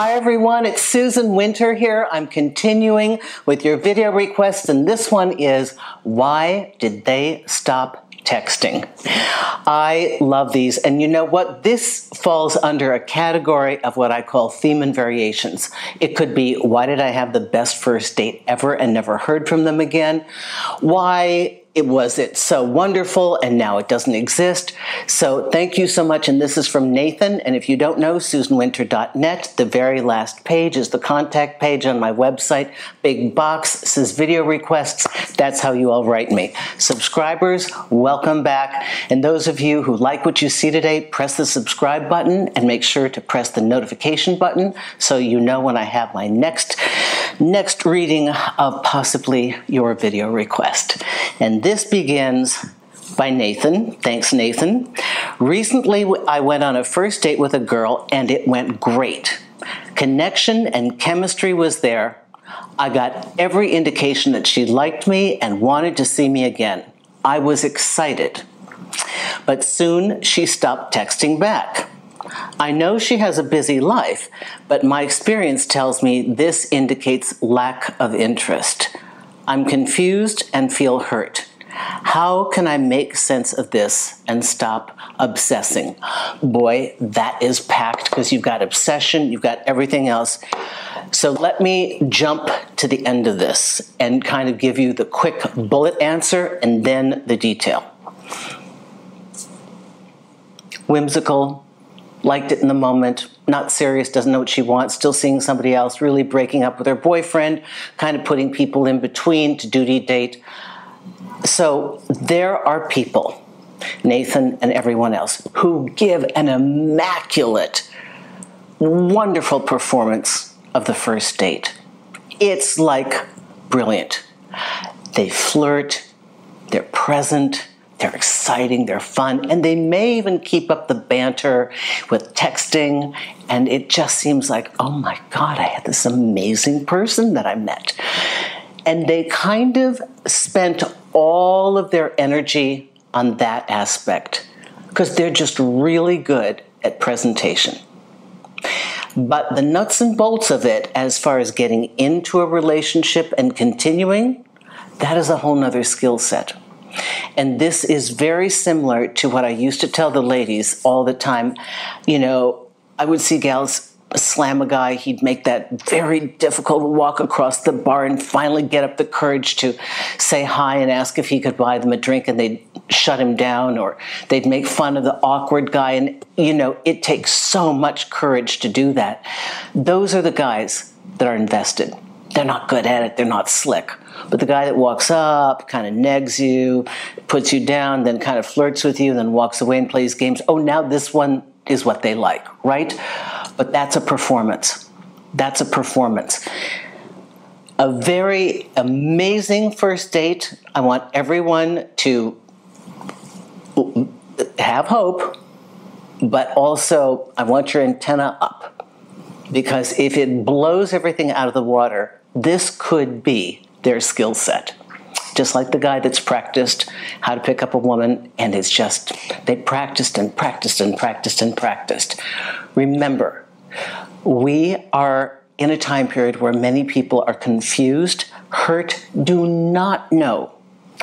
Hi everyone, it's Susan Winter here. I'm continuing with your video requests and this one is Why Did They Stop Texting? I love these and you know what? This falls under a category of what I call theme and variations. It could be Why did I have the best first date ever and never heard from them again? Why it was it so wonderful and now it doesn't exist. So thank you so much. And this is from Nathan. And if you don't know, susanwinter.net, the very last page is the contact page on my website. Big box says video requests. That's how you all write me. Subscribers, welcome back. And those of you who like what you see today, press the subscribe button and make sure to press the notification button so you know when I have my next next reading of possibly your video request. And this begins by Nathan. Thanks, Nathan. Recently, I went on a first date with a girl and it went great. Connection and chemistry was there. I got every indication that she liked me and wanted to see me again. I was excited. But soon she stopped texting back. I know she has a busy life, but my experience tells me this indicates lack of interest. I'm confused and feel hurt. How can I make sense of this and stop obsessing? Boy, that is packed because you've got obsession, you've got everything else. So let me jump to the end of this and kind of give you the quick bullet answer and then the detail. Whimsical, liked it in the moment, not serious, doesn't know what she wants, still seeing somebody else, really breaking up with her boyfriend, kind of putting people in between to duty date. So there are people, Nathan and everyone else, who give an immaculate, wonderful performance of the first date. It's like brilliant. They flirt, they're present, they're exciting, they're fun, and they may even keep up the banter with texting. And it just seems like, oh my God, I had this amazing person that I met. And they kind of spent all of their energy on that aspect because they're just really good at presentation. But the nuts and bolts of it, as far as getting into a relationship and continuing, that is a whole nother skill set. And this is very similar to what I used to tell the ladies all the time. You know, I would see gals slam a guy, he'd make that very difficult walk across the bar and finally get up the courage to say hi and ask if he could buy them a drink, and they'd shut him down, or they'd make fun of the awkward guy. And, you know, it takes so much courage to do that. Those are the guys that are invested. They're not good at it, they're not slick. But the guy that walks up, kind of negs you, puts you down, then kind of flirts with you, then walks away and plays games. Oh, now this one is what they like, right? But that's a performance. That's a performance. A very amazing first date. I want everyone to have hope, but also I want your antenna up. Because if it blows everything out of the water, this could be their skill set. Just like the guy that's practiced how to pick up a woman, and it's just, they practiced and practiced and practiced and practiced. Remember, we are in a time period where many people are confused, hurt, do not know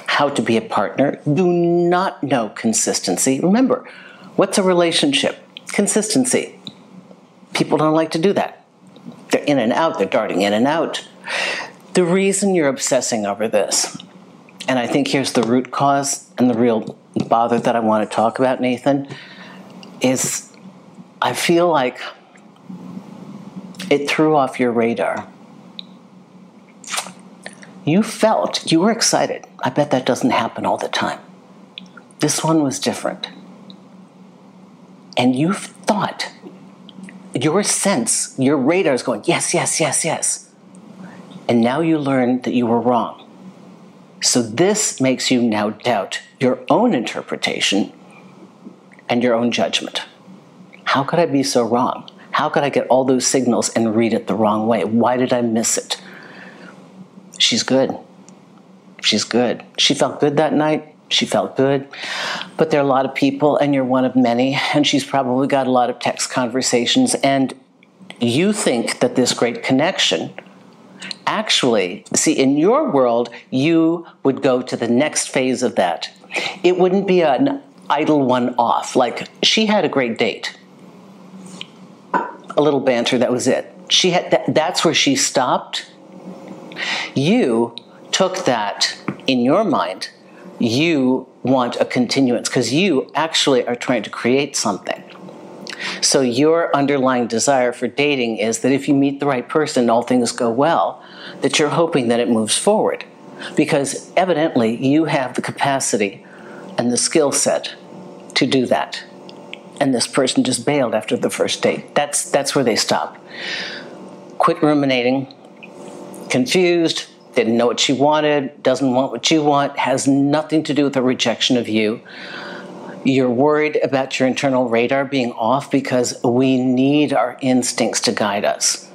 how to be a partner, do not know consistency. Remember, what's a relationship? Consistency. People don't like to do that. They're in and out, they're darting in and out. The reason you're obsessing over this, and I think here's the root cause and the real bother that I want to talk about, Nathan, is I feel like it threw off your radar. You felt, you were excited. I bet that doesn't happen all the time. This one was different. And you thought, your sense, your radar is going, yes, yes, yes, yes and now you learn that you were wrong. So this makes you now doubt your own interpretation and your own judgment. How could I be so wrong? How could I get all those signals and read it the wrong way? Why did I miss it? She's good. She's good. She felt good that night. She felt good. But there are a lot of people, and you're one of many, and she's probably got a lot of text conversations. And you think that this great connection actually, see, in your world, you would go to the next phase of that. It wouldn't be an idle one off. Like, she had a great date, a little banter, that was it. She had that, that's where she stopped. You took that in your mind. You want a continuance because you actually are trying to create something. So, your underlying desire for dating is that if you meet the right person, all things go well, that you're hoping that it moves forward. Because evidently, you have the capacity and the skill set to do that. And this person just bailed after the first date. That's, that's where they stop. Quit ruminating, confused, didn't know what she wanted, doesn't want what you want, has nothing to do with the rejection of you you're worried about your internal radar being off because we need our instincts to guide us.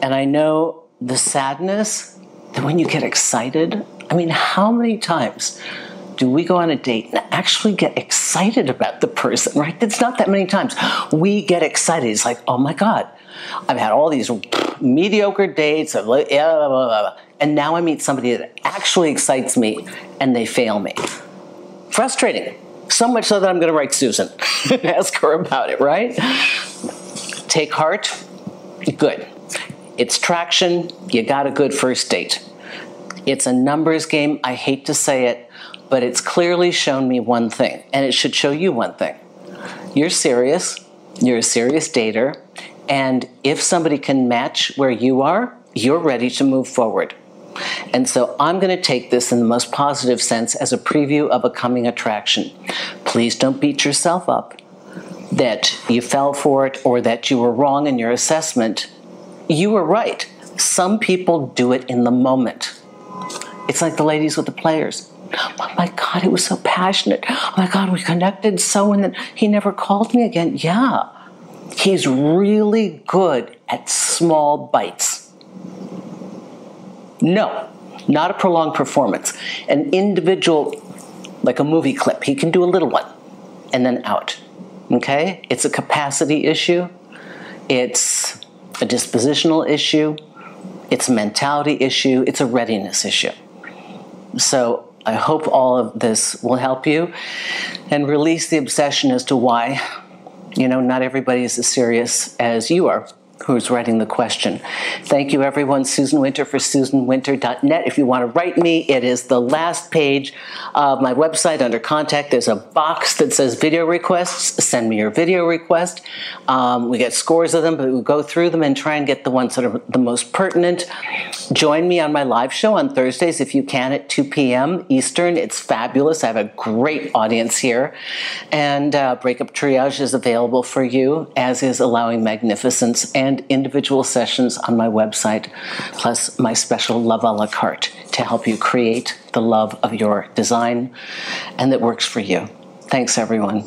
And I know the sadness that when you get excited, I mean, how many times do we go on a date and actually get excited about the person, right? It's not that many times. We get excited. It's like, oh my God, I've had all these mediocre dates, and now I meet somebody that actually excites me and they fail me. Frustrating. So much so that I'm going to write Susan and ask her about it, right? Take heart. Good. It's traction. You got a good first date. It's a numbers game. I hate to say it, but it's clearly shown me one thing, and it should show you one thing. You're serious, you're a serious dater, and if somebody can match where you are, you're ready to move forward. And so I'm going to take this in the most positive sense as a preview of a coming attraction. Please don't beat yourself up that you fell for it or that you were wrong in your assessment. You were right. Some people do it in the moment. It's like the ladies with the players. Oh my God, it was so passionate. Oh my God, we connected so, and then he never called me again. Yeah, he's really good at small bites. No, not a prolonged performance. An individual, like a movie clip, he can do a little one and then out. Okay? It's a capacity issue, it's a dispositional issue, it's a mentality issue, it's a readiness issue. So I hope all of this will help you and release the obsession as to why, you know, not everybody is as serious as you are who's writing the question. Thank you, everyone. Susan Winter for susanwinter.net. If you want to write me, it is the last page of my website under contact. There's a box that says video requests. Send me your video request. Um, we get scores of them, but we go through them and try and get the ones that are the most pertinent. Join me on my live show on Thursdays if you can at 2 p.m. Eastern. It's fabulous. I have a great audience here. And uh, Breakup Triage is available for you, as is Allowing Magnificence. And and individual sessions on my website, plus my special Love a la carte to help you create the love of your design and that works for you. Thanks, everyone.